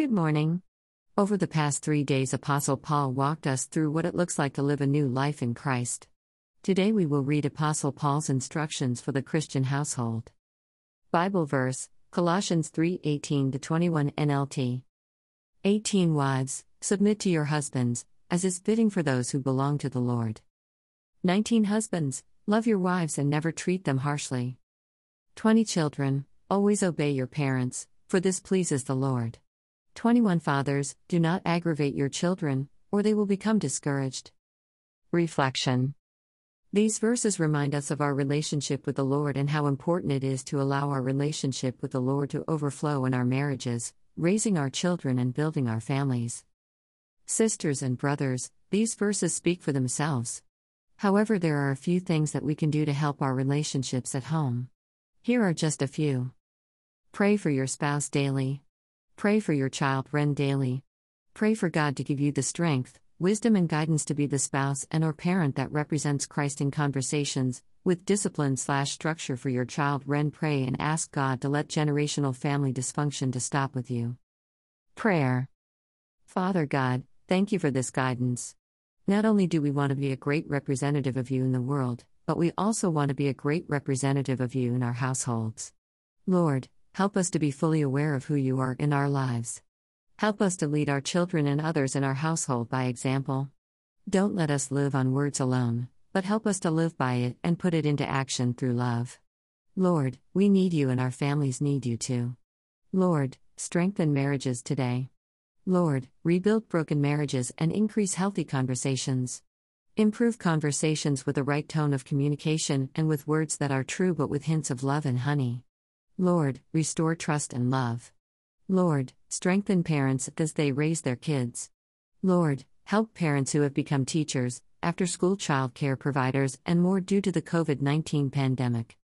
Good morning. Over the past three days, Apostle Paul walked us through what it looks like to live a new life in Christ. Today we will read Apostle Paul's instructions for the Christian household. Bible verse Colossians 3 18 21 NLT. 18 Wives, submit to your husbands, as is fitting for those who belong to the Lord. 19 Husbands, love your wives and never treat them harshly. 20 Children, always obey your parents, for this pleases the Lord. 21 Fathers, do not aggravate your children, or they will become discouraged. Reflection These verses remind us of our relationship with the Lord and how important it is to allow our relationship with the Lord to overflow in our marriages, raising our children, and building our families. Sisters and brothers, these verses speak for themselves. However, there are a few things that we can do to help our relationships at home. Here are just a few. Pray for your spouse daily. Pray for your child Ren daily. Pray for God to give you the strength, wisdom and guidance to be the spouse and or parent that represents Christ in conversations, with discipline slash structure for your child Ren pray and ask God to let generational family dysfunction to stop with you. Prayer. Father God, thank you for this guidance. Not only do we want to be a great representative of you in the world, but we also want to be a great representative of you in our households. Lord, help us to be fully aware of who you are in our lives. Help us to lead our children and others in our household by example. Don't let us live on words alone, but help us to live by it and put it into action through love. Lord, we need you and our families need you too. Lord, strengthen marriages today. Lord, rebuild broken marriages and increase healthy conversations. Improve conversations with the right tone of communication and with words that are true but with hints of love and honey. Lord, restore trust and love. Lord, strengthen parents as they raise their kids. Lord, help parents who have become teachers, after school childcare providers, and more due to the COVID 19 pandemic.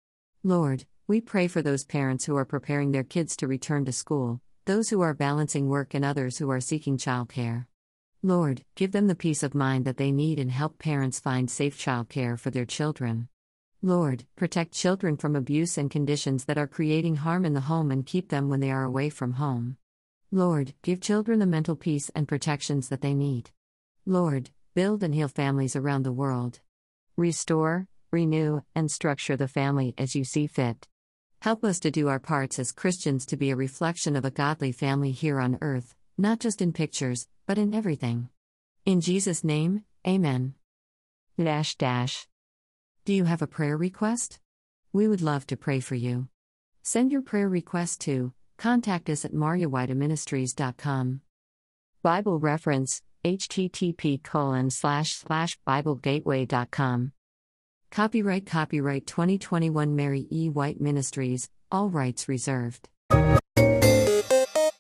Lord, we pray for those parents who are preparing their kids to return to school, those who are balancing work, and others who are seeking childcare. Lord, give them the peace of mind that they need and help parents find safe childcare for their children. Lord, protect children from abuse and conditions that are creating harm in the home and keep them when they are away from home. Lord, give children the mental peace and protections that they need. Lord, build and heal families around the world. Restore, renew, and structure the family as you see fit. Help us to do our parts as Christians to be a reflection of a godly family here on earth, not just in pictures, but in everything. In Jesus' name, Amen. Dash dash. Do you have a prayer request? We would love to pray for you. Send your prayer request to contact us at maryewhiteministries.com. Bible reference http colon slash slash biblegateway.com. Copyright Copyright 2021 Mary E. White Ministries, all rights reserved.